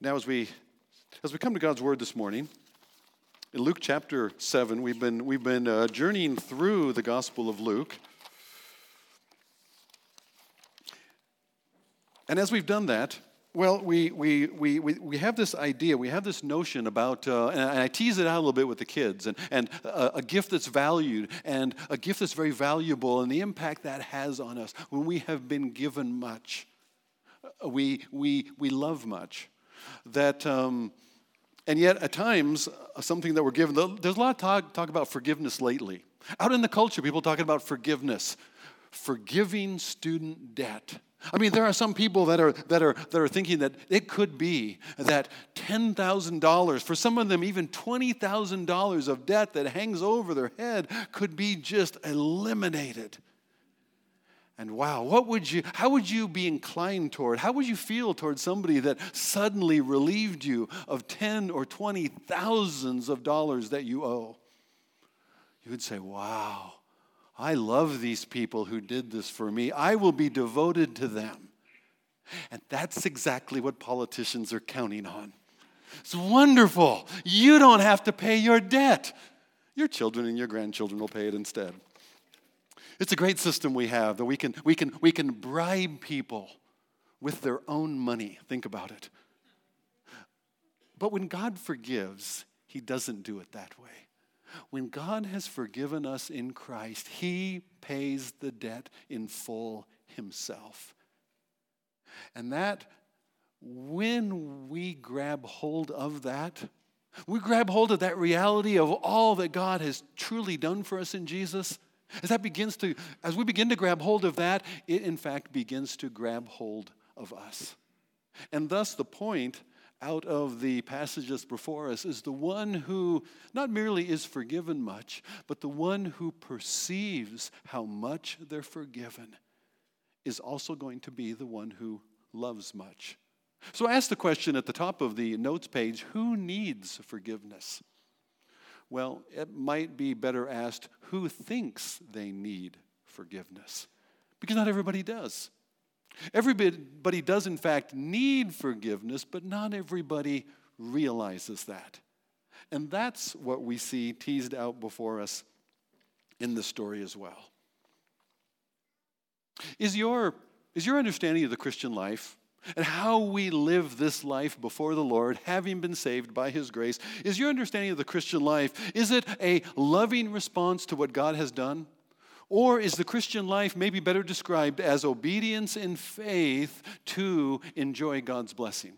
Now, as we as we come to God's Word this morning, in Luke chapter seven, we've been we've been uh, journeying through the Gospel of Luke, and as we've done that, well, we we we we, we have this idea, we have this notion about, uh, and I tease it out a little bit with the kids, and and a, a gift that's valued, and a gift that's very valuable, and the impact that has on us when we have been given much, we we we love much that, um, and yet at times, uh, something that we're given, there's a lot of talk, talk about forgiveness lately. Out in the culture, people talking about forgiveness, forgiving student debt. I mean, there are some people that are, that are, that are thinking that it could be that $10,000, for some of them, even $20,000 of debt that hangs over their head could be just eliminated. And wow, what would you, how would you be inclined toward? How would you feel toward somebody that suddenly relieved you of 10 or 20 thousands of dollars that you owe? You would say, wow, I love these people who did this for me. I will be devoted to them. And that's exactly what politicians are counting on. It's wonderful. You don't have to pay your debt. Your children and your grandchildren will pay it instead. It's a great system we have that we can, we can, we can bribe people with their own money. Think about it. But when God forgives, He doesn't do it that way. When God has forgiven us in Christ, He pays the debt in full Himself. And that, when we grab hold of that, we grab hold of that reality of all that God has truly done for us in Jesus, as that begins to, as we begin to grab hold of that, it in fact begins to grab hold of us. And thus, the point out of the passages before us is the one who not merely is forgiven much, but the one who perceives how much they're forgiven is also going to be the one who loves much. So, I ask the question at the top of the notes page who needs forgiveness? Well, it might be better asked who thinks they need forgiveness? Because not everybody does. Everybody does, in fact, need forgiveness, but not everybody realizes that. And that's what we see teased out before us in the story as well. Is your, is your understanding of the Christian life and how we live this life before the Lord, having been saved by His grace. Is your understanding of the Christian life, is it a loving response to what God has done? Or is the Christian life maybe better described as obedience in faith to enjoy God's blessing?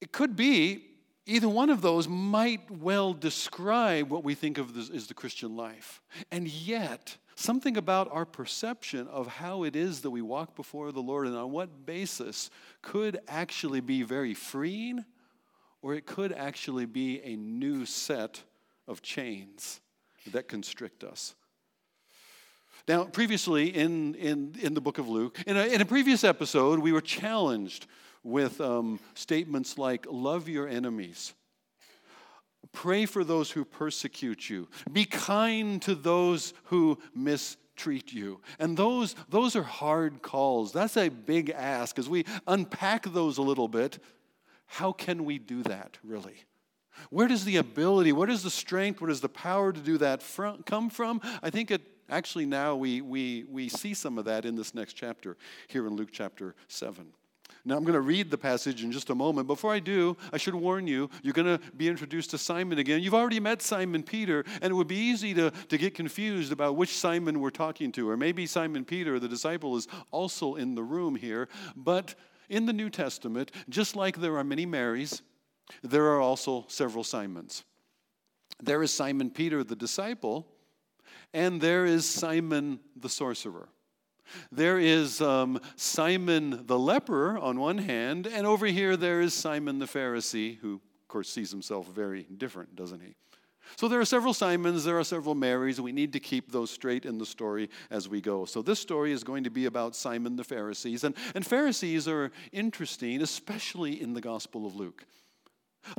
It could be either one of those might well describe what we think of as the Christian life. And yet, something about our perception of how it is that we walk before the Lord and on what basis could actually be very freeing, or it could actually be a new set of chains that constrict us. Now, previously in, in, in the book of Luke, in a, in a previous episode, we were challenged with um, statements like, Love your enemies. Pray for those who persecute you. Be kind to those who mistreat you. And those, those are hard calls. That's a big ask. As we unpack those a little bit, how can we do that, really? Where does the ability, where does the strength, where does the power to do that from, come from? I think it actually now we, we, we see some of that in this next chapter here in Luke chapter 7. Now, I'm going to read the passage in just a moment. Before I do, I should warn you, you're going to be introduced to Simon again. You've already met Simon Peter, and it would be easy to, to get confused about which Simon we're talking to. Or maybe Simon Peter, the disciple, is also in the room here. But in the New Testament, just like there are many Marys, there are also several Simons. There is Simon Peter, the disciple, and there is Simon the sorcerer. There is um, Simon the leper on one hand, and over here there is Simon the Pharisee, who, of course, sees himself very different, doesn't he? So there are several Simons, there are several Marys. We need to keep those straight in the story as we go. So this story is going to be about Simon the Pharisees. And, and Pharisees are interesting, especially in the Gospel of Luke.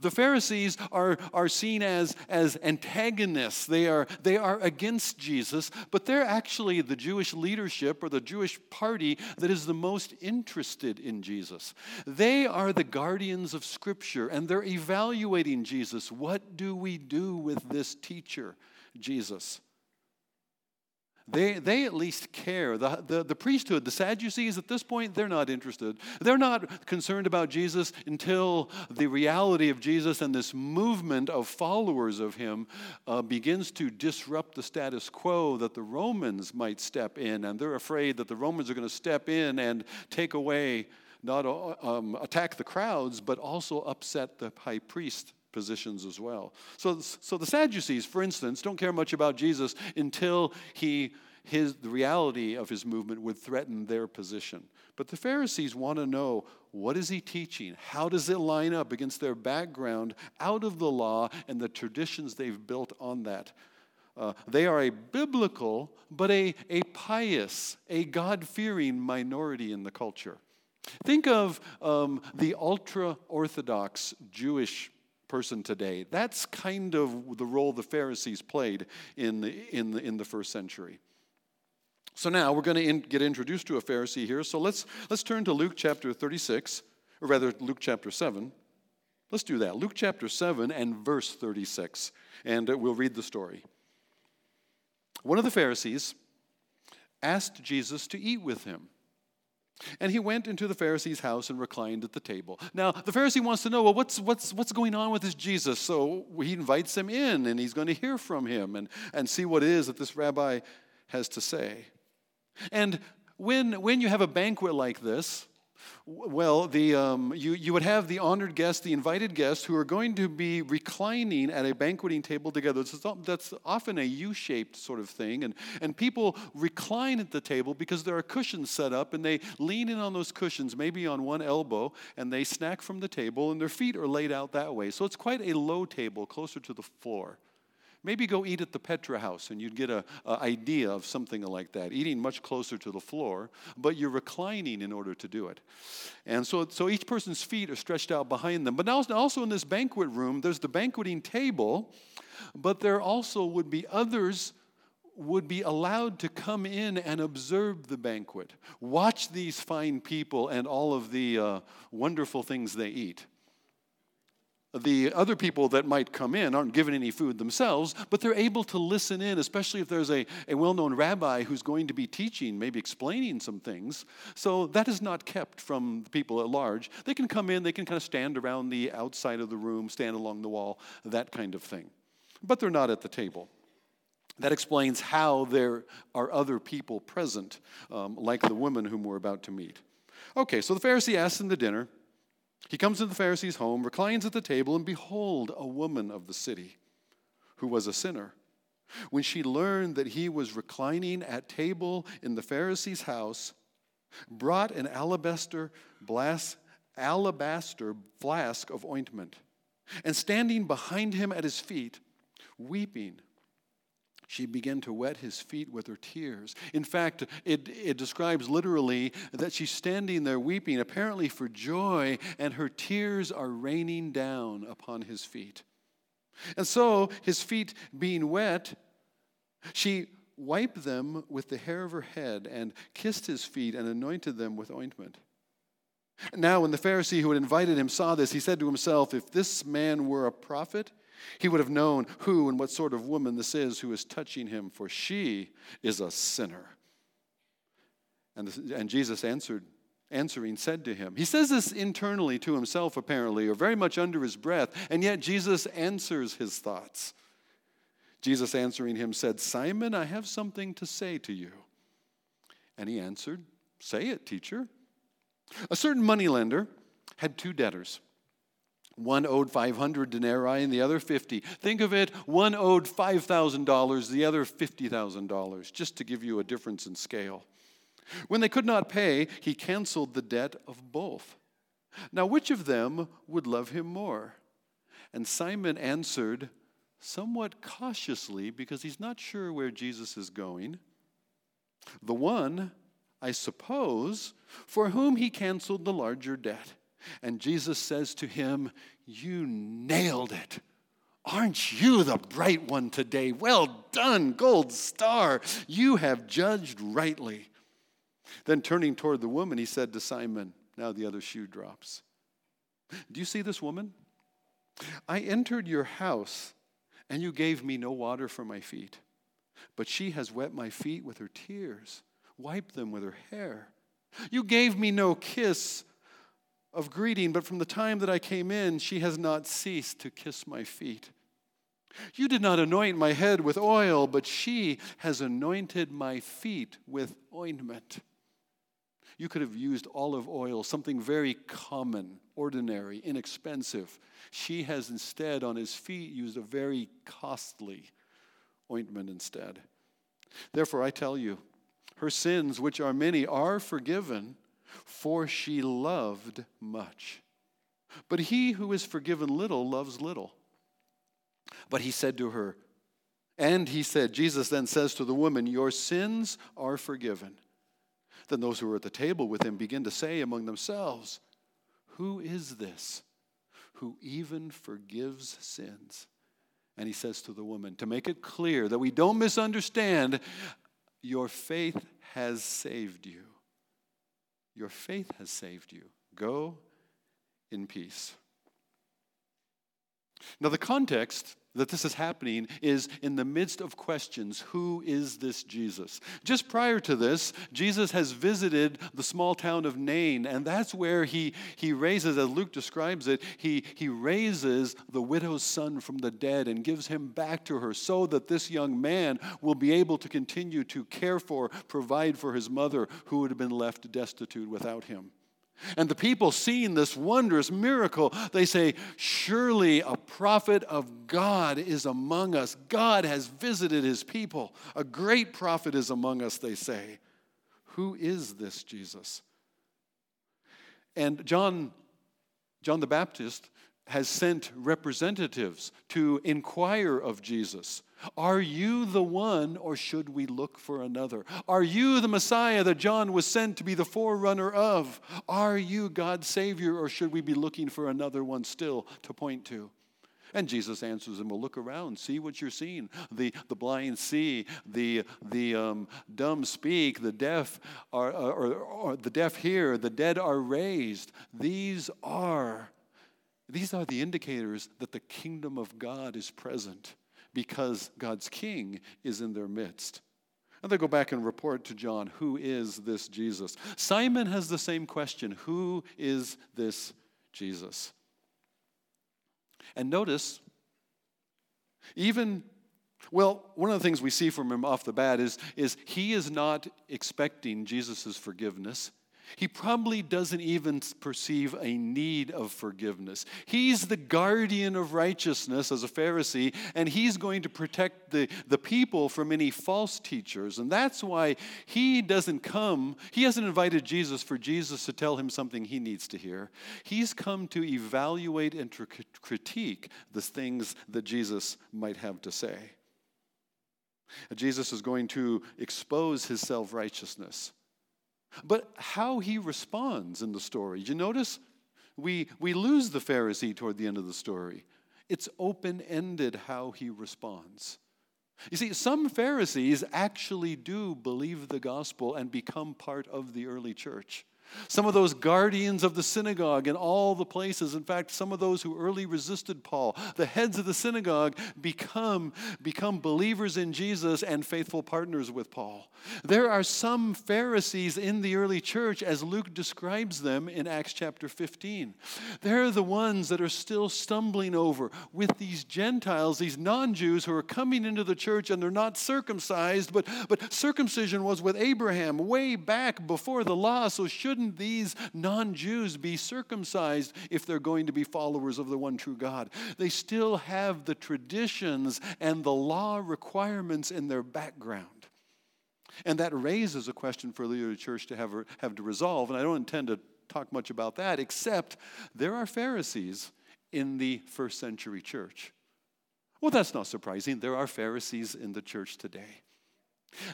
The Pharisees are, are seen as, as antagonists. They are, they are against Jesus, but they're actually the Jewish leadership or the Jewish party that is the most interested in Jesus. They are the guardians of Scripture, and they're evaluating Jesus. What do we do with this teacher, Jesus? They, they at least care. The, the, the, priesthood, the Sadducees, at this point, they're not interested. They're not concerned about Jesus until the reality of Jesus and this movement of followers of him uh, begins to disrupt the status quo that the Romans might step in. And they're afraid that the Romans are going to step in and take away, not uh, um, attack the crowds, but also upset the high priest positions as well. So, so the Sadducees, for instance, don't care much about Jesus until he his, the reality of his movement would threaten their position. But the Pharisees want to know what is he teaching? How does it line up against their background out of the law and the traditions they've built on that? Uh, they are a biblical, but a, a pious, a God fearing minority in the culture. Think of um, the ultra Orthodox Jewish person today. That's kind of the role the Pharisees played in the, in the, in the first century. So now we're going to in, get introduced to a Pharisee here. So let's, let's turn to Luke chapter 36, or rather, Luke chapter 7. Let's do that. Luke chapter 7 and verse 36, and uh, we'll read the story. One of the Pharisees asked Jesus to eat with him. And he went into the Pharisee's house and reclined at the table. Now, the Pharisee wants to know, well, what's, what's, what's going on with this Jesus? So he invites him in and he's going to hear from him and, and see what it is that this rabbi has to say. And when, when you have a banquet like this, well, the, um, you, you would have the honored guests, the invited guests, who are going to be reclining at a banqueting table together. That's often a U shaped sort of thing. And, and people recline at the table because there are cushions set up, and they lean in on those cushions, maybe on one elbow, and they snack from the table, and their feet are laid out that way. So it's quite a low table, closer to the floor. Maybe go eat at the Petra House and you'd get an idea of something like that, eating much closer to the floor, but you're reclining in order to do it. And so, so each person's feet are stretched out behind them. But now, also in this banquet room, there's the banqueting table, but there also would be others would be allowed to come in and observe the banquet, watch these fine people and all of the uh, wonderful things they eat the other people that might come in aren't given any food themselves, but they're able to listen in, especially if there's a, a well known rabbi who's going to be teaching, maybe explaining some things. So that is not kept from the people at large. They can come in, they can kind of stand around the outside of the room, stand along the wall, that kind of thing. But they're not at the table. That explains how there are other people present, um, like the woman whom we're about to meet. Okay, so the Pharisee asks him to dinner. He comes to the Pharisee's home, reclines at the table, and behold, a woman of the city who was a sinner. When she learned that he was reclining at table in the Pharisee's house, brought an alabaster, blas, alabaster flask of ointment, and standing behind him at his feet, weeping, she began to wet his feet with her tears. In fact, it, it describes literally that she's standing there weeping, apparently for joy, and her tears are raining down upon his feet. And so, his feet being wet, she wiped them with the hair of her head and kissed his feet and anointed them with ointment. Now, when the Pharisee who had invited him saw this, he said to himself, If this man were a prophet, he would have known who and what sort of woman this is who is touching him, for she is a sinner. And, and Jesus answered, answering, said to him, He says this internally to himself, apparently, or very much under his breath, and yet Jesus answers his thoughts. Jesus answering him said, Simon, I have something to say to you. And he answered, Say it, teacher. A certain moneylender had two debtors. One owed 500 denarii and the other 50. Think of it, one owed $5,000, the other $50,000, just to give you a difference in scale. When they could not pay, he canceled the debt of both. Now, which of them would love him more? And Simon answered, somewhat cautiously, because he's not sure where Jesus is going. The one, I suppose, for whom he canceled the larger debt. And Jesus says to him, You nailed it. Aren't you the bright one today? Well done, gold star. You have judged rightly. Then turning toward the woman, he said to Simon, Now the other shoe drops. Do you see this woman? I entered your house, and you gave me no water for my feet. But she has wet my feet with her tears, wiped them with her hair. You gave me no kiss of greeting, but from the time that I came in, she has not ceased to kiss my feet. You did not anoint my head with oil, but she has anointed my feet with ointment. You could have used olive oil, something very common, ordinary, inexpensive. She has instead, on his feet, used a very costly ointment instead. Therefore, I tell you, her sins, which are many, are forgiven, for she loved much. But he who is forgiven little loves little. But he said to her, and he said, Jesus then says to the woman, Your sins are forgiven. Then those who were at the table with him begin to say among themselves, Who is this who even forgives sins? And he says to the woman, to make it clear that we don't misunderstand, your faith has saved you. Your faith has saved you. Go in peace. Now, the context that this is happening is in the midst of questions who is this Jesus? Just prior to this, Jesus has visited the small town of Nain, and that's where he, he raises, as Luke describes it, he, he raises the widow's son from the dead and gives him back to her so that this young man will be able to continue to care for, provide for his mother who would have been left destitute without him. And the people seeing this wondrous miracle, they say, Surely a prophet of God is among us. God has visited his people. A great prophet is among us, they say. Who is this Jesus? And John, John the Baptist has sent representatives to inquire of Jesus. Are you the one, or should we look for another? Are you the Messiah that John was sent to be the forerunner of? Are you God's Savior, or should we be looking for another one still to point to? And Jesus answers them, Well, look around, see what you're seeing. The, the blind see, the, the um, dumb speak, the deaf are, or, or the deaf hear, the dead are raised. These are, these are the indicators that the kingdom of God is present because God's king is in their midst. And they go back and report to John, Who is this Jesus? Simon has the same question Who is this Jesus? And notice, even, well, one of the things we see from him off the bat is, is he is not expecting Jesus' forgiveness. He probably doesn't even perceive a need of forgiveness. He's the guardian of righteousness as a Pharisee, and he's going to protect the, the people from any false teachers. And that's why he doesn't come, he hasn't invited Jesus for Jesus to tell him something he needs to hear. He's come to evaluate and to critique the things that Jesus might have to say. Jesus is going to expose his self righteousness. But how he responds in the story, you notice? We, we lose the Pharisee toward the end of the story. It's open ended how he responds. You see, some Pharisees actually do believe the gospel and become part of the early church. Some of those guardians of the synagogue in all the places, in fact, some of those who early resisted Paul, the heads of the synagogue, become, become believers in Jesus and faithful partners with Paul. There are some Pharisees in the early church, as Luke describes them in Acts chapter 15. They're the ones that are still stumbling over with these Gentiles, these non Jews who are coming into the church and they're not circumcised, but, but circumcision was with Abraham way back before the law, so shouldn't shouldn't these non Jews be circumcised if they're going to be followers of the one true God? They still have the traditions and the law requirements in their background. And that raises a question for the church to have, have to resolve. And I don't intend to talk much about that, except there are Pharisees in the first century church. Well, that's not surprising. There are Pharisees in the church today.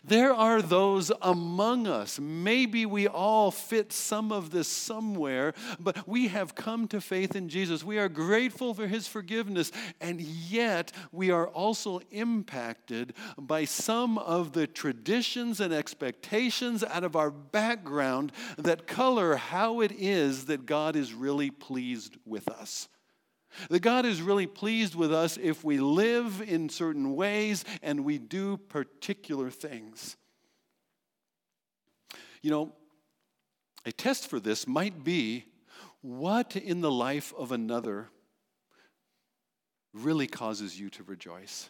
There are those among us, maybe we all fit some of this somewhere, but we have come to faith in Jesus. We are grateful for his forgiveness, and yet we are also impacted by some of the traditions and expectations out of our background that color how it is that God is really pleased with us. That God is really pleased with us if we live in certain ways and we do particular things. You know, a test for this might be what in the life of another really causes you to rejoice.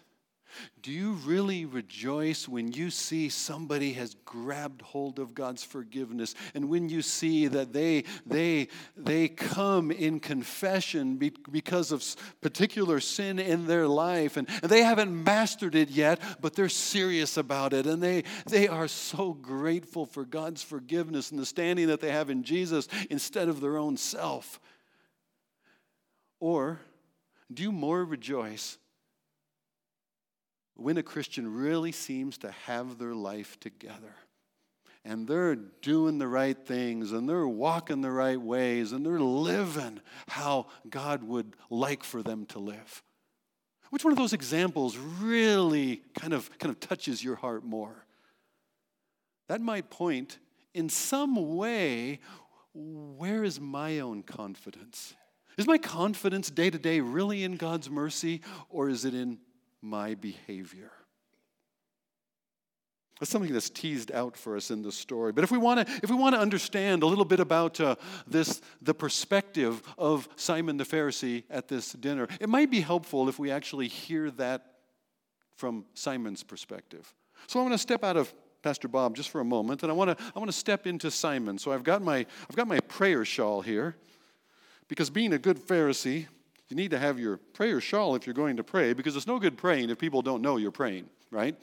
Do you really rejoice when you see somebody has grabbed hold of God's forgiveness and when you see that they, they, they come in confession because of particular sin in their life and, and they haven't mastered it yet, but they're serious about it and they, they are so grateful for God's forgiveness and the standing that they have in Jesus instead of their own self? Or do you more rejoice when a Christian really seems to have their life together and they're doing the right things and they're walking the right ways and they're living how God would like for them to live. Which one of those examples really kind of, kind of touches your heart more? That might point in some way where is my own confidence? Is my confidence day to day really in God's mercy or is it in my behavior. That's something that's teased out for us in the story. But if we want to, if we want to understand a little bit about uh, this, the perspective of Simon the Pharisee at this dinner, it might be helpful if we actually hear that from Simon's perspective. So I want to step out of Pastor Bob just for a moment, and I want to, I want to step into Simon. So I've got my, I've got my prayer shawl here, because being a good Pharisee, you need to have your prayer shawl if you're going to pray because it's no good praying if people don't know you're praying, right?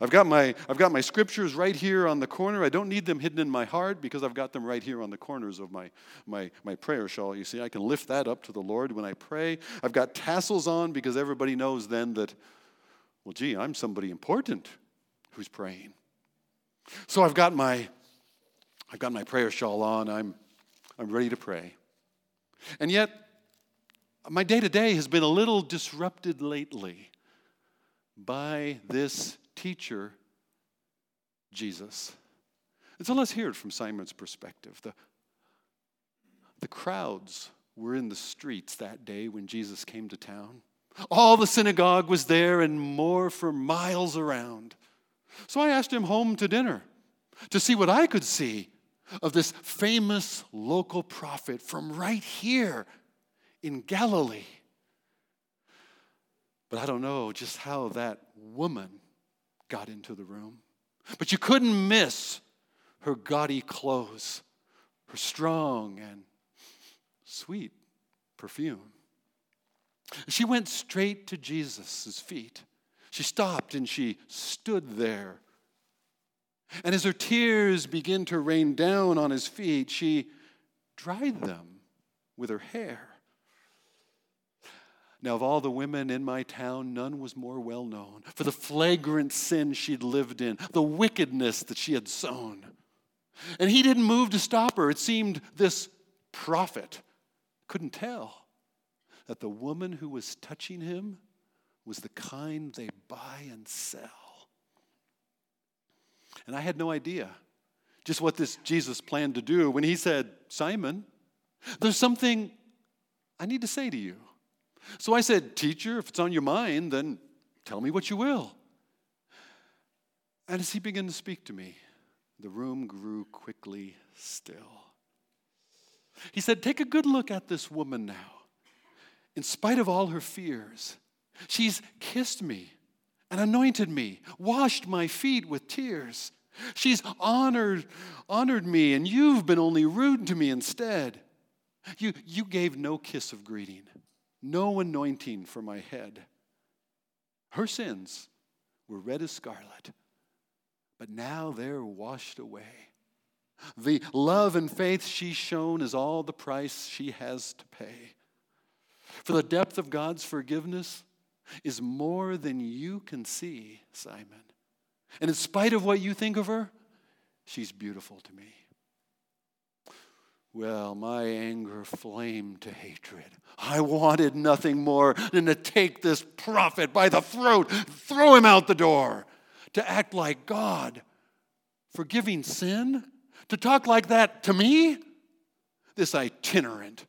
I've got, my, I've got my scriptures right here on the corner. I don't need them hidden in my heart because I've got them right here on the corners of my, my, my prayer shawl. You see, I can lift that up to the Lord when I pray. I've got tassels on because everybody knows then that, well, gee, I'm somebody important who's praying. So I've got my, I've got my prayer shawl on. I'm, I'm ready to pray. And yet, my day to day has been a little disrupted lately by this teacher, Jesus. And so let's hear it from Simon's perspective. The, the crowds were in the streets that day when Jesus came to town. All the synagogue was there and more for miles around. So I asked him home to dinner to see what I could see of this famous local prophet from right here in Galilee. But I don't know just how that woman got into the room. But you couldn't miss her gaudy clothes, her strong and sweet perfume. She went straight to Jesus' feet. She stopped and she stood there. And as her tears began to rain down on his feet, she dried them with her hair. Now, of all the women in my town, none was more well known for the flagrant sin she'd lived in, the wickedness that she had sown. And he didn't move to stop her. It seemed this prophet couldn't tell that the woman who was touching him was the kind they buy and sell. And I had no idea just what this Jesus planned to do when he said, Simon, there's something I need to say to you. So I said, Teacher, if it's on your mind, then tell me what you will. And as he began to speak to me, the room grew quickly still. He said, Take a good look at this woman now. In spite of all her fears, she's kissed me and anointed me, washed my feet with tears. She's honored, honored me, and you've been only rude to me instead. You, you gave no kiss of greeting no anointing for my head. Her sins were red as scarlet, but now they're washed away. The love and faith she's shown is all the price she has to pay. For the depth of God's forgiveness is more than you can see, Simon. And in spite of what you think of her, she's beautiful to me. Well, my anger flamed to hatred. I wanted nothing more than to take this prophet by the throat, throw him out the door, to act like God, forgiving sin, to talk like that to me, this itinerant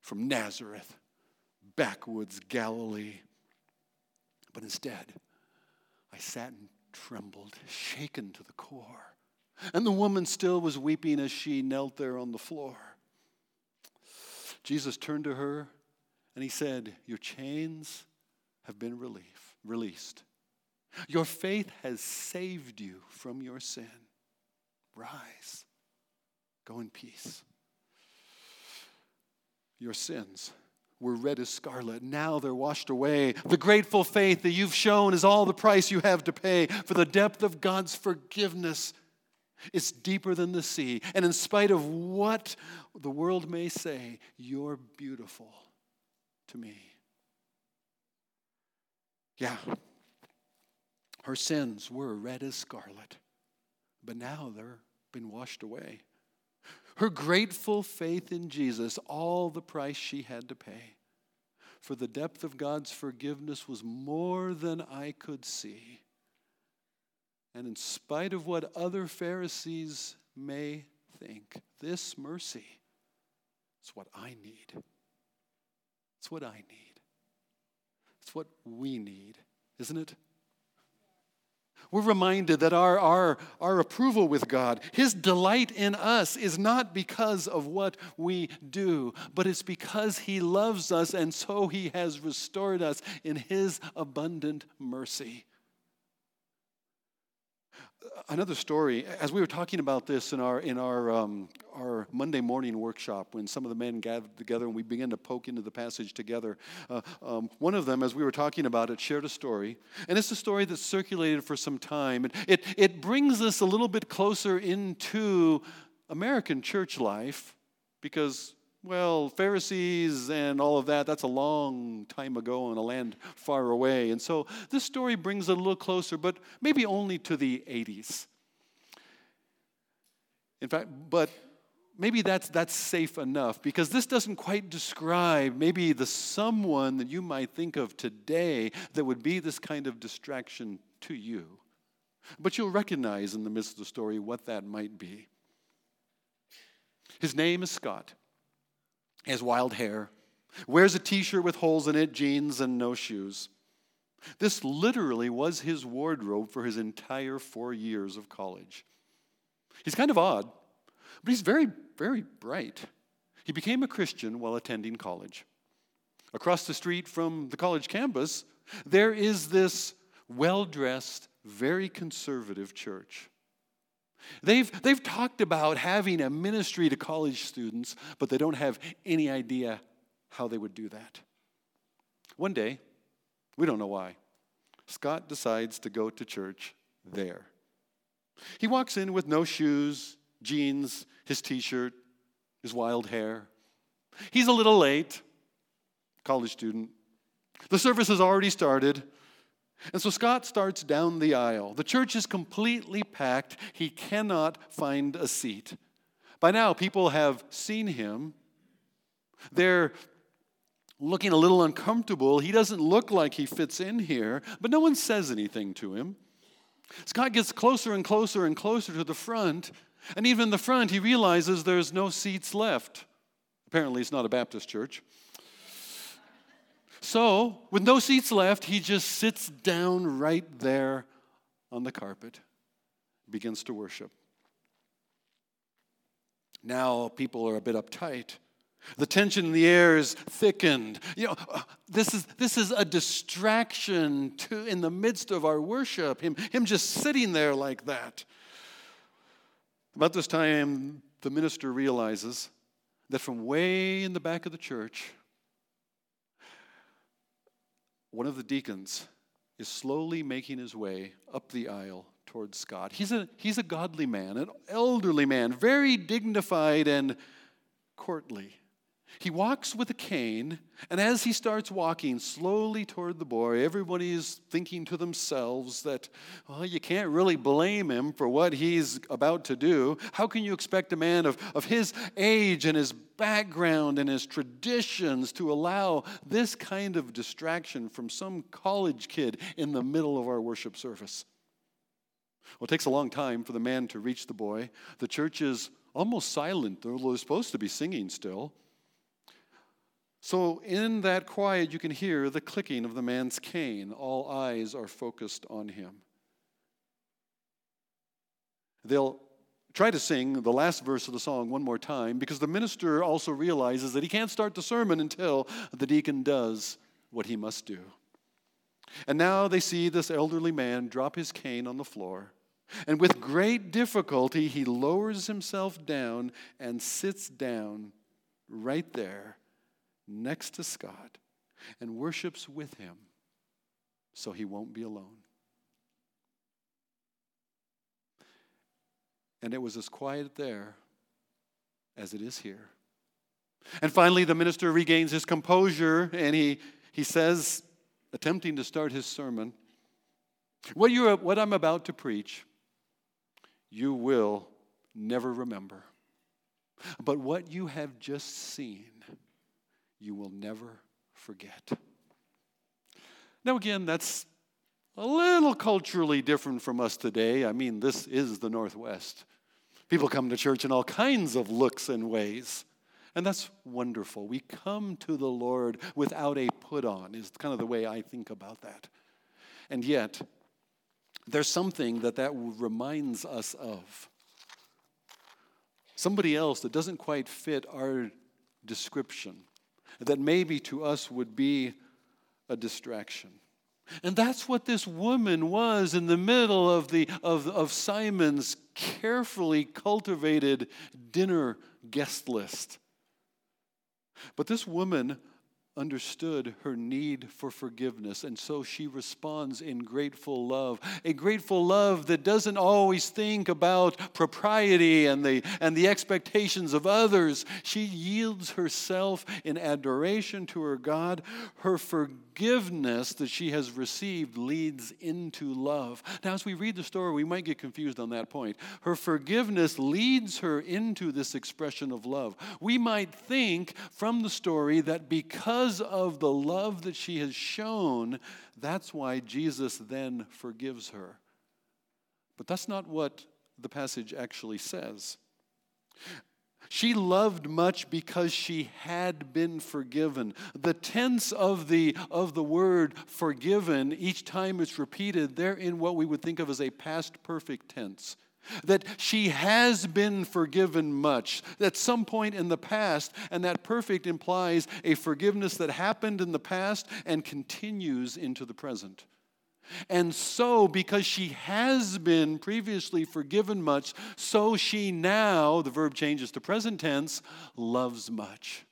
from Nazareth, backwoods Galilee. But instead, I sat and trembled, shaken to the core. And the woman still was weeping as she knelt there on the floor. Jesus turned to her and he said, Your chains have been relief, released. Your faith has saved you from your sin. Rise, go in peace. Your sins were red as scarlet. Now they're washed away. The grateful faith that you've shown is all the price you have to pay for the depth of God's forgiveness. It's deeper than the sea. And in spite of what the world may say, you're beautiful to me. Yeah, her sins were red as scarlet, but now they're been washed away. Her grateful faith in Jesus, all the price she had to pay. For the depth of God's forgiveness was more than I could see. And in spite of what other Pharisees may think, this mercy is what I need. It's what I need. It's what we need, isn't it? We're reminded that our, our, our approval with God, His delight in us, is not because of what we do, but it's because He loves us and so He has restored us in His abundant mercy another story as we were talking about this in our in our um, our monday morning workshop when some of the men gathered together and we began to poke into the passage together uh, um, one of them as we were talking about it shared a story. And it's a story that's circulated for some time. And it, it brings us a little bit closer into american church life because well, Pharisees and all of that, that's a long time ago in a land far away. And so this story brings it a little closer, but maybe only to the 80s. In fact, but maybe that's, that's safe enough because this doesn't quite describe maybe the someone that you might think of today that would be this kind of distraction to you. But you'll recognize in the midst of the story what that might be. His name is Scott. Has wild hair, wears a t shirt with holes in it, jeans, and no shoes. This literally was his wardrobe for his entire four years of college. He's kind of odd, but he's very, very bright. He became a Christian while attending college. Across the street from the college campus, there is this well dressed, very conservative church. They've, they've talked about having a ministry to college students, but they don't have any idea how they would do that. One day, we don't know why, Scott decides to go to church there. He walks in with no shoes, jeans, his t shirt, his wild hair. He's a little late, college student. The service has already started. And so Scott starts down the aisle. The church is completely packed. He cannot find a seat. By now, people have seen him. They're looking a little uncomfortable. He doesn't look like he fits in here, but no one says anything to him. Scott gets closer and closer and closer to the front, and even in the front, he realizes there's no seats left. Apparently, it's not a Baptist church. So, with no seats left, he just sits down right there on the carpet, begins to worship. Now, people are a bit uptight. The tension in the air is thickened. You know, uh, this is, this is a distraction to, in the midst of our worship, him, him just sitting there like that. About this time, the minister realizes that from way in the back of the church, one of the deacons is slowly making his way up the aisle towards Scott. He's a, he's a godly man, an elderly man, very dignified and courtly. He walks with a cane, and as he starts walking slowly toward the boy, everybody is thinking to themselves that, well, you can't really blame him for what he's about to do. How can you expect a man of, of his age and his background and his traditions to allow this kind of distraction from some college kid in the middle of our worship service? Well, it takes a long time for the man to reach the boy. The church is almost silent, although they're supposed to be singing still. So, in that quiet, you can hear the clicking of the man's cane. All eyes are focused on him. They'll try to sing the last verse of the song one more time because the minister also realizes that he can't start the sermon until the deacon does what he must do. And now they see this elderly man drop his cane on the floor. And with great difficulty, he lowers himself down and sits down right there next to Scott and worships with him so he won't be alone. And it was as quiet there as it is here. And finally, the minister regains his composure and he, he says, attempting to start his sermon, what, you what I'm about to preach, you will never remember. But what you have just seen, you will never forget. Now, again, that's a little culturally different from us today. I mean, this is the Northwest. People come to church in all kinds of looks and ways. And that's wonderful. We come to the Lord without a put on, is kind of the way I think about that. And yet, there's something that that reminds us of. Somebody else that doesn't quite fit our description that maybe to us would be a distraction. And that's what this woman was in the middle of, the, of, of Simon's carefully cultivated dinner guest list. But this woman understood her need for forgiveness, and so she responds in grateful love. A grateful love that doesn't always think about propriety and the, and the expectations of others. She yields herself in adoration to her God. Her forgiveness that she has received leads into love. Now, as we read the story, we might get confused on that point. Her forgiveness leads her into this expression of love. We might think from the story that because because of the love that she has shown, that's why Jesus then forgives her. But that's not what the passage actually says. She loved much because she had been forgiven. The tense of the, of the word forgiven, each time it's repeated, they're in what we would think of as a past perfect tense that she has been forgiven much at some point in the past, and that perfect implies a forgiveness that happened in the past and continues into the present. And so, because she has been previously forgiven much, so she now, the verb changes to present tense, loves much.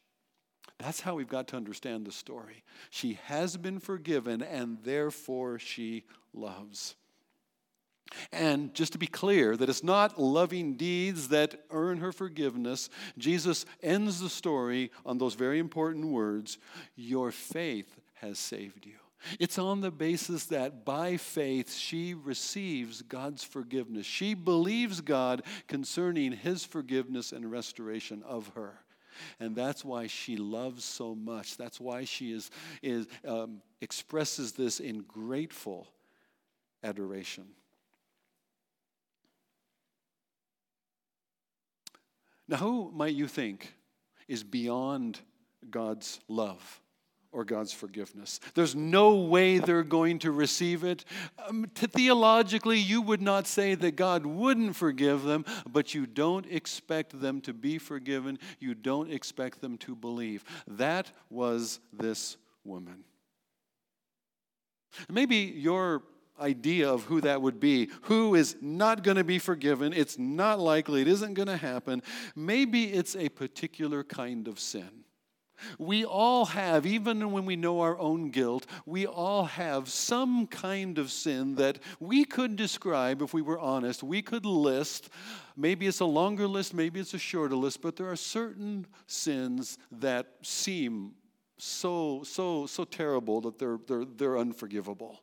That's how we've got to understand the story. She has been forgiven, and therefore she loves. And just to be clear, that it's not loving deeds that earn her forgiveness. Jesus ends the story on those very important words Your faith has saved you. It's on the basis that by faith she receives God's forgiveness. She believes God concerning his forgiveness and restoration of her. And that's why she loves so much. That's why she is, is, um, expresses this in grateful adoration. Now, who might you think is beyond God's love or God's forgiveness? There's no way they're going to receive it. Um, theologically, you would not say that God wouldn't forgive them, but you don't expect them to be forgiven. You don't expect them to believe. That was this woman. Maybe your idea of who that would be, who is not going to be forgiven, it's not likely, it isn't going to happen. Maybe it's a particular kind of sin. We all have, even when we know our own guilt, we all have some kind of sin that we could describe if we were honest. We could list. Maybe it's a longer list, maybe it's a shorter list, but there are certain sins that seem so, so, so terrible that they're, they're, they're unforgivable.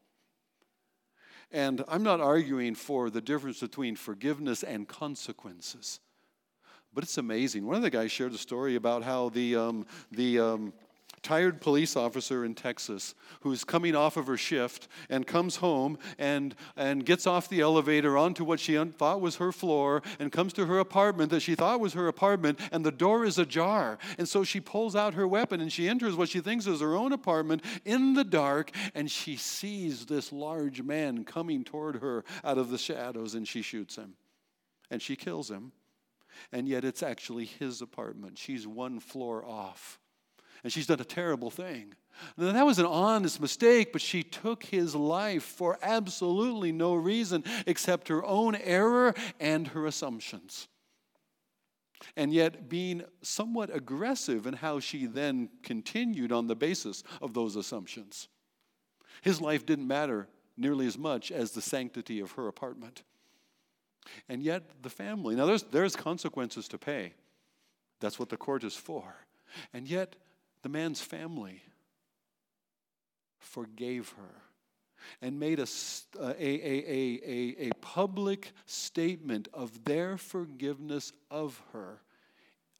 And I'm not arguing for the difference between forgiveness and consequences. But it's amazing. One of the guys shared a story about how the, um, the um, tired police officer in Texas who's coming off of her shift and comes home and, and gets off the elevator onto what she thought was her floor and comes to her apartment that she thought was her apartment and the door is ajar. And so she pulls out her weapon and she enters what she thinks is her own apartment in the dark and she sees this large man coming toward her out of the shadows and she shoots him and she kills him and yet it's actually his apartment. She's one floor off. And she's done a terrible thing. Now, that was an honest mistake, but she took his life for absolutely no reason except her own error and her assumptions. And yet, being somewhat aggressive in how she then continued on the basis of those assumptions. His life didn't matter nearly as much as the sanctity of her apartment. And yet, the family, now there's, there's consequences to pay. That's what the court is for. And yet, the man's family forgave her and made a, a, a, a, a, public statement of their forgiveness of her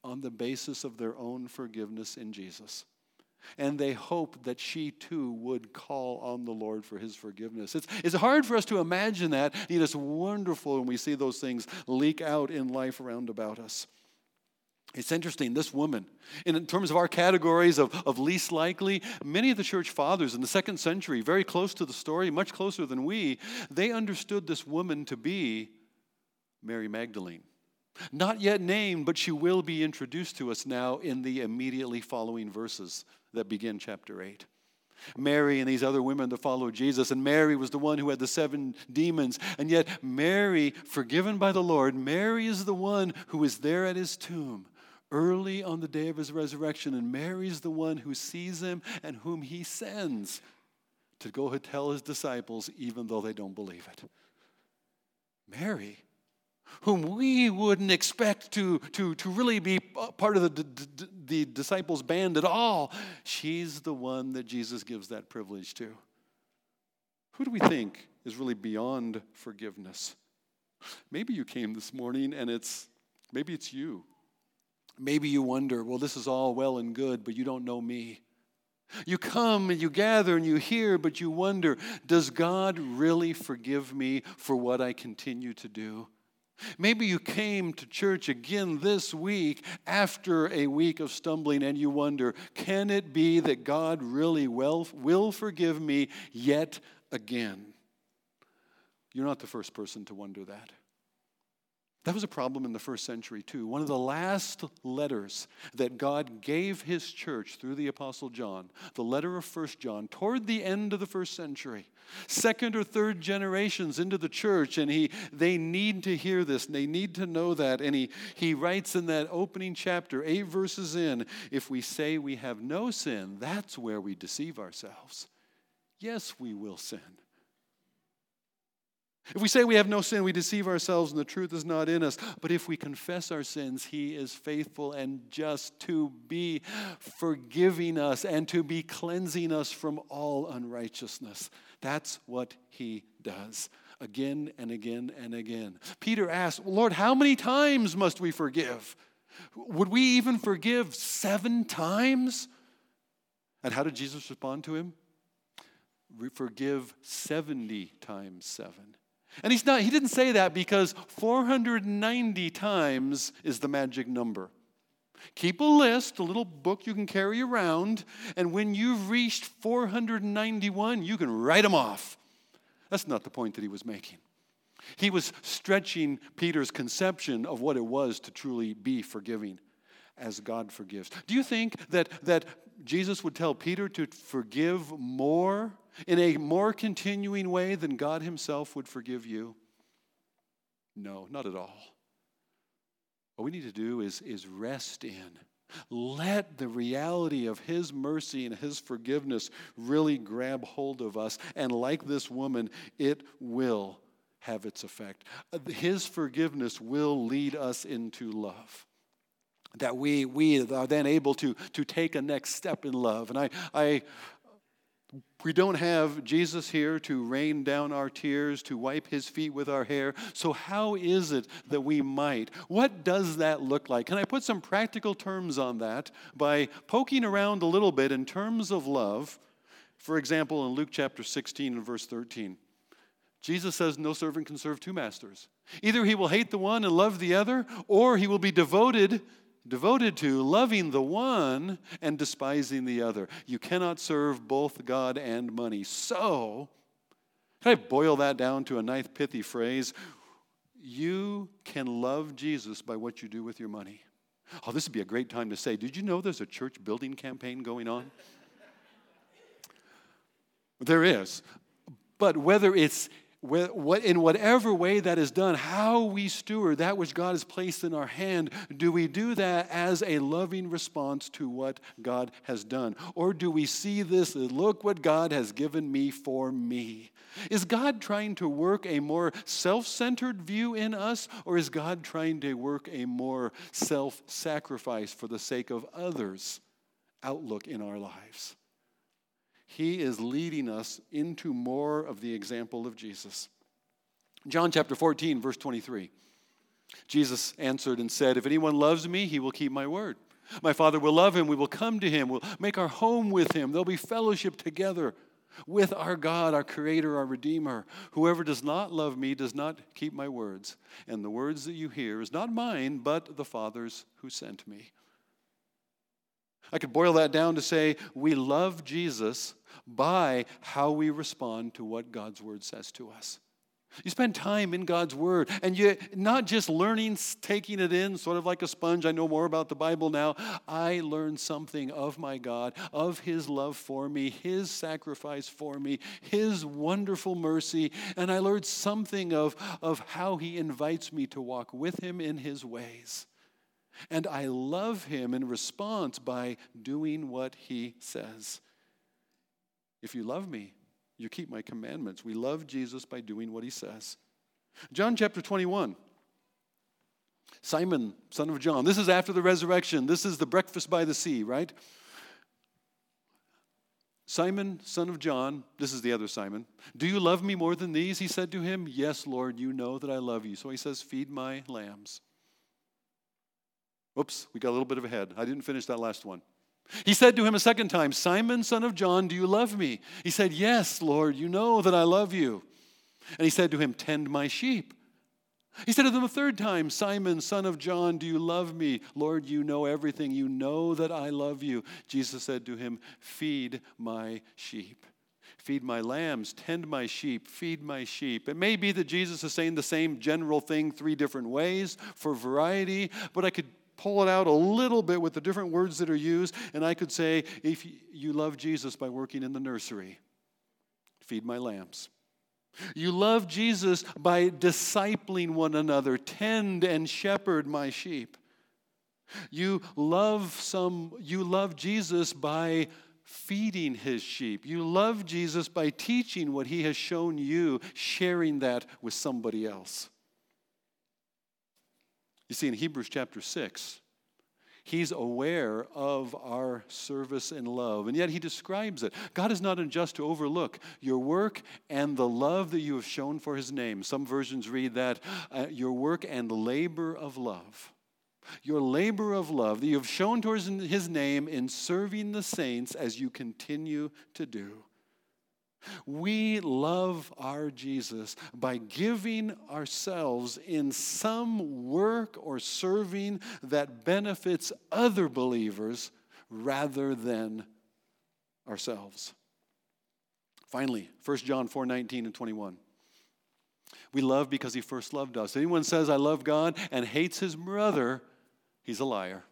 on the basis of their own forgiveness in Jesus. And they hoped that she too would call on the Lord for his forgiveness. It's, it's hard for us to imagine that. It is wonderful when we see those things leak out in life around about us. It's interesting, this woman, in terms of our categories of, of least likely, many of the church fathers in the second century, very close to the story, much closer than we, they understood this woman to be Mary Magdalene. Not yet named, but she will be introduced to us now in the immediately following verses that begin chapter 8. Mary and these other women that followed Jesus, and Mary was the one who had the seven demons. And yet, Mary, forgiven by the Lord, Mary is the one who is there at his tomb early on the day of his resurrection, and Mary is the one who sees him and whom he sends to go tell his disciples, even though they don't believe it. Mary whom we wouldn't expect to, to, to really be part of the, the, the disciples' band at all. She's the one that Jesus gives that privilege to. Who do we think is really beyond forgiveness? Maybe you came this morning and it's maybe it's you. Maybe you wonder, well, this is all well and good, but you don't know me. You come and you gather and you hear, but you wonder, does God really forgive me for what I continue to do? Maybe you came to church again this week after a week of stumbling and you wonder, can it be that God really will, will forgive me yet again? You're not the first person to wonder that. That was a problem in the first century, too. One of the last letters that God gave his church through the Apostle John, the letter of First John, toward the end of the first century, second or third generations into the church, and he, they need to hear this, and they need to know that. And he, he writes in that opening chapter, eight verses in, if we say we have no sin, that's where we deceive ourselves. Yes, we will sin. If we say we have no sin, we deceive ourselves and the truth is not in us. But if we confess our sins, He is faithful and just to be forgiving us and to be cleansing us from all unrighteousness. That's what He does again and again and again. Peter asked, Lord, how many times must we forgive? Would we even forgive seven times? And how did Jesus respond to him? Forgive 70 times seven. And he's not, he didn't say that because 490 times is the magic number. Keep a list, a little book you can carry around, and when you've reached 491, you can write them off. That's not the point that he was making. He was stretching Peter's conception of what it was to truly be forgiving as God forgives. Do you think that, that Jesus would tell Peter to forgive more in a more continuing way than God Himself would forgive you? No, not at all. What we need to do is, is rest in Let the reality of His mercy and His forgiveness really grab hold of us. And like this woman, it will have its effect. His forgiveness will lead us into love. That we, we are then able to, to take a next step in love. And I, I we don't have Jesus here to rain down our tears, to wipe his feet with our hair. So, how is it that we might? What does that look like? Can I put some practical terms on that by poking around a little bit in terms of love? For example, in Luke chapter 16 and verse 13, Jesus says, No servant can serve two masters. Either he will hate the one and love the other, or he will be devoted devoted to loving the one and despising the other. You cannot serve both God and money. So, can I boil that down to a nice pithy phrase? You can love Jesus by what you do with your money. Oh, this would be a great time to say, Did you know there's a church building campaign going on? there is. But whether it's in whatever way that is done, how we steward that which God has placed in our hand, do we do that as a loving response to what God has done? Or do we see this as, look what God has given me for me? Is God trying to work a more self centered view in us, or is God trying to work a more self sacrifice for the sake of others outlook in our lives? He is leading us into more of the example of Jesus. John chapter 14, verse 23. Jesus answered and said, If anyone loves me, he will keep my word. My Father will love him. We will come to him. We'll make our home with him. There'll be fellowship together with our God, our Creator, our Redeemer. Whoever does not love me does not keep my words. And the words that you hear is not mine, but the Father's who sent me. I could boil that down to say we love Jesus by how we respond to what God's word says to us. You spend time in God's Word, and you're not just learning, taking it in, sort of like a sponge. I know more about the Bible now. I learn something of my God, of His love for me, His sacrifice for me, His wonderful mercy, and I learned something of, of how He invites me to walk with Him in His ways. And I love Him in response by doing what He says. If you love me, you keep my commandments. We love Jesus by doing what he says. John chapter 21. Simon, son of John. This is after the resurrection. This is the breakfast by the sea, right? Simon, son of John, this is the other Simon. Do you love me more than these? He said to him, Yes, Lord, you know that I love you. So he says, Feed my lambs. Oops, we got a little bit of a head. I didn't finish that last one. He said to him a second time, Simon, son of John, do you love me? He said, Yes, Lord, you know that I love you. And he said to him, Tend my sheep. He said to them a third time, Simon, son of John, do you love me? Lord, you know everything. You know that I love you. Jesus said to him, Feed my sheep. Feed my lambs, tend my sheep, feed my sheep. It may be that Jesus is saying the same general thing three different ways for variety, but I could pull it out a little bit with the different words that are used, and I could say, if you love Jesus by working in the nursery, feed my lambs. You love Jesus by discipling one another, tend and shepherd my sheep. You love some you love Jesus by feeding his sheep. You love Jesus by teaching what he has shown you, sharing that with somebody else. You see, in Hebrews chapter 6, He's aware of our service and love, and yet he describes it. God is not unjust to overlook your work and the love that you have shown for his name. Some versions read that uh, your work and labor of love. Your labor of love that you have shown towards his name in serving the saints as you continue to do. We love our Jesus by giving ourselves in some work or serving that benefits other believers rather than ourselves. Finally, 1 John 4 19 and 21. We love because he first loved us. Anyone says, I love God and hates his brother, he's a liar.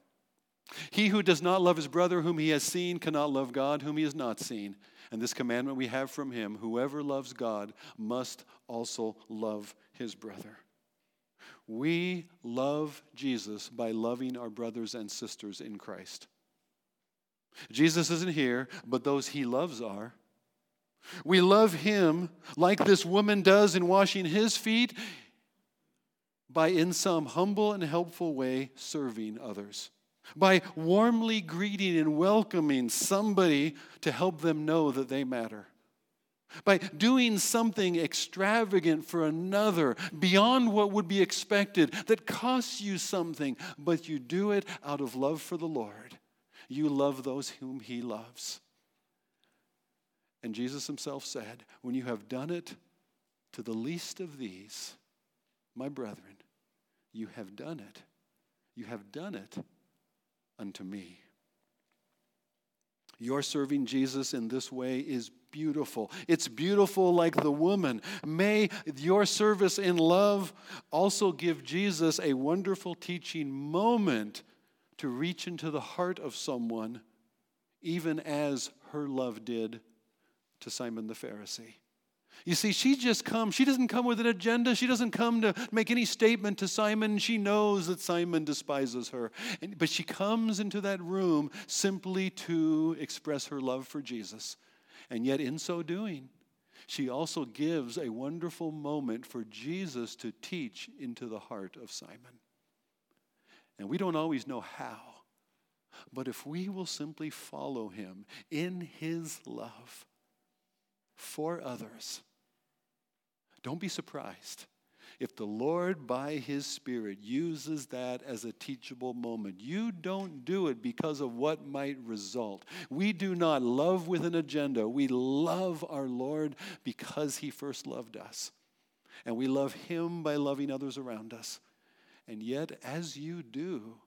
He who does not love his brother whom he has seen cannot love God whom he has not seen. And this commandment we have from him whoever loves God must also love his brother. We love Jesus by loving our brothers and sisters in Christ. Jesus isn't here, but those he loves are. We love him like this woman does in washing his feet by, in some humble and helpful way, serving others. By warmly greeting and welcoming somebody to help them know that they matter. By doing something extravagant for another beyond what would be expected that costs you something, but you do it out of love for the Lord. You love those whom He loves. And Jesus himself said, When you have done it to the least of these, my brethren, you have done it. You have done it unto me. Your serving Jesus in this way is beautiful. It's beautiful like the woman. May your service in love also give Jesus a wonderful teaching moment to reach into the heart of someone, even as her love did to Simon the Pharisee. You see, she just comes. She doesn't come with an agenda. She doesn't come to make any statement to Simon. She knows that Simon despises her. But she comes into that room simply to express her love for Jesus. And yet, in so doing, she also gives a wonderful moment for Jesus to teach into the heart of Simon. And we don't always know how. But if we will simply follow him in his love, for others. Don't be surprised if the Lord, by His Spirit, uses that as a teachable moment. You don't do it because of what might result. We do not love with an agenda. We love our Lord because He first loved us. And we love Him by loving others around us. And yet, as you do,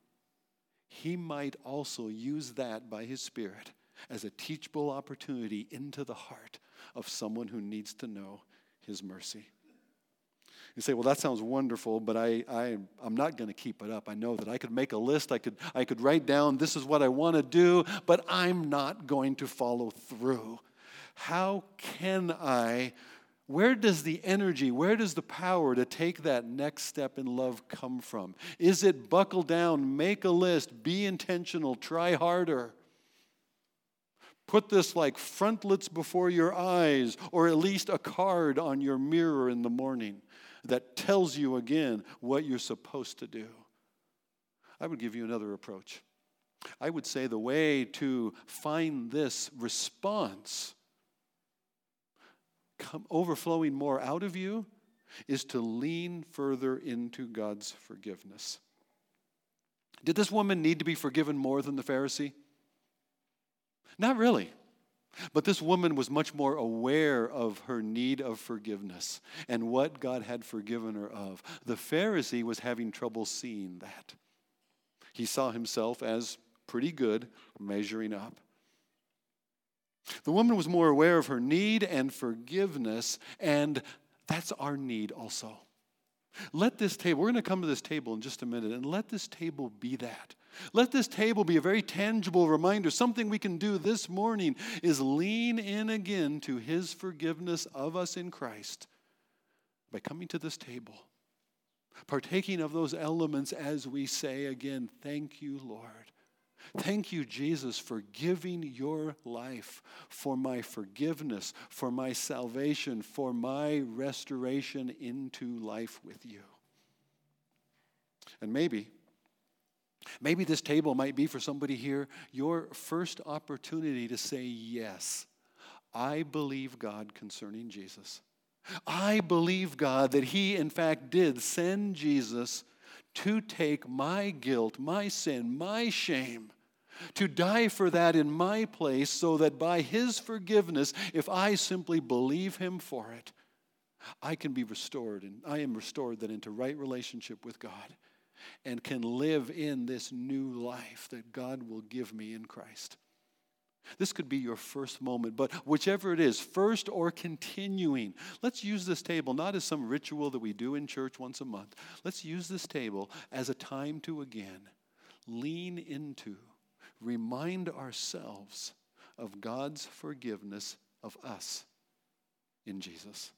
He might also use that by His Spirit as a teachable opportunity into the heart of someone who needs to know his mercy. You say, well, that sounds wonderful, but I, I, I'm not going to keep it up. I know that I could make a list, I could, I could write down, this is what I want to do, but I'm not going to follow through. How can I? Where does the energy, where does the power to take that next step in love come from? Is it buckle down, make a list, be intentional, try harder? Put this like frontlets before your eyes, or at least a card on your mirror in the morning that tells you again what you're supposed to do. I would give you another approach. I would say the way to find this response come overflowing more out of you is to lean further into God's forgiveness. Did this woman need to be forgiven more than the Pharisee? Not really. But this woman was much more aware of her need of forgiveness and what God had forgiven her of. The Pharisee was having trouble seeing that. He saw himself as pretty good, measuring up. The woman was more aware of her need and forgiveness, and that's our need also. Let this table, we're going to come to this table in just a minute, and let this table be that. Let this table be a very tangible reminder. Something we can do this morning is lean in again to His forgiveness of us in Christ by coming to this table, partaking of those elements as we say again, Thank you, Lord. Thank you, Jesus, for giving your life for my forgiveness, for my salvation, for my restoration into life with you. And maybe Maybe this table might be for somebody here. Your first opportunity to say, Yes, I believe God concerning Jesus. I believe, God, that He in fact did send Jesus to take my guilt, my sin, my shame, to die for that in my place, so that by His forgiveness, if I simply believe Him for it, I can be restored, and I am restored then into right relationship with God and can live in this new life that God will give me in Christ. This could be your first moment, but whichever it is, first or continuing, let's use this table not as some ritual that we do in church once a month. Let's use this table as a time to again lean into, remind ourselves of God's forgiveness of us in Jesus.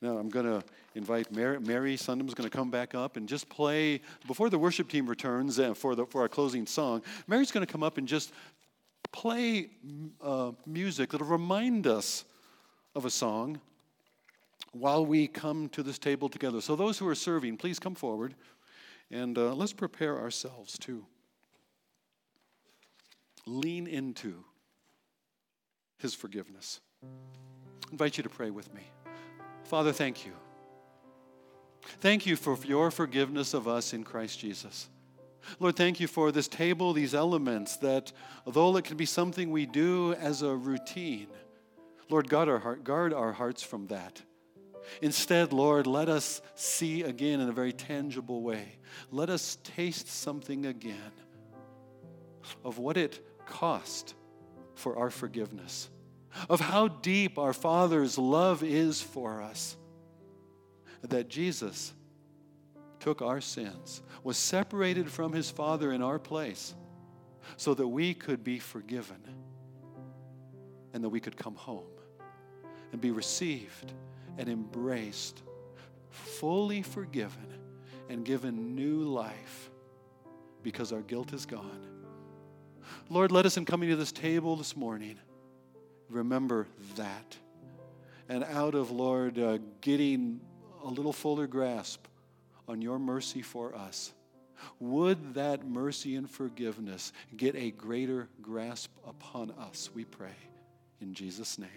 Now, I'm going to invite Mary, Mary Sundham's going to come back up and just play, before the worship team returns uh, for, the, for our closing song, Mary's going to come up and just play uh, music that'll remind us of a song while we come to this table together. So, those who are serving, please come forward and uh, let's prepare ourselves to lean into His forgiveness. I invite you to pray with me. Father, thank you. Thank you for your forgiveness of us in Christ Jesus. Lord, thank you for this table, these elements that, although it can be something we do as a routine, Lord, guard our, heart, guard our hearts from that. Instead, Lord, let us see again in a very tangible way. Let us taste something again of what it cost for our forgiveness of how deep our Father's love is for us. That Jesus took our sins, was separated from his Father in our place, so that we could be forgiven and that we could come home and be received and embraced, fully forgiven and given new life because our guilt is gone. Lord, let us in coming to this table this morning remember that. And out of, Lord, uh, getting a little fuller grasp on your mercy for us, would that mercy and forgiveness get a greater grasp upon us, we pray. In Jesus' name.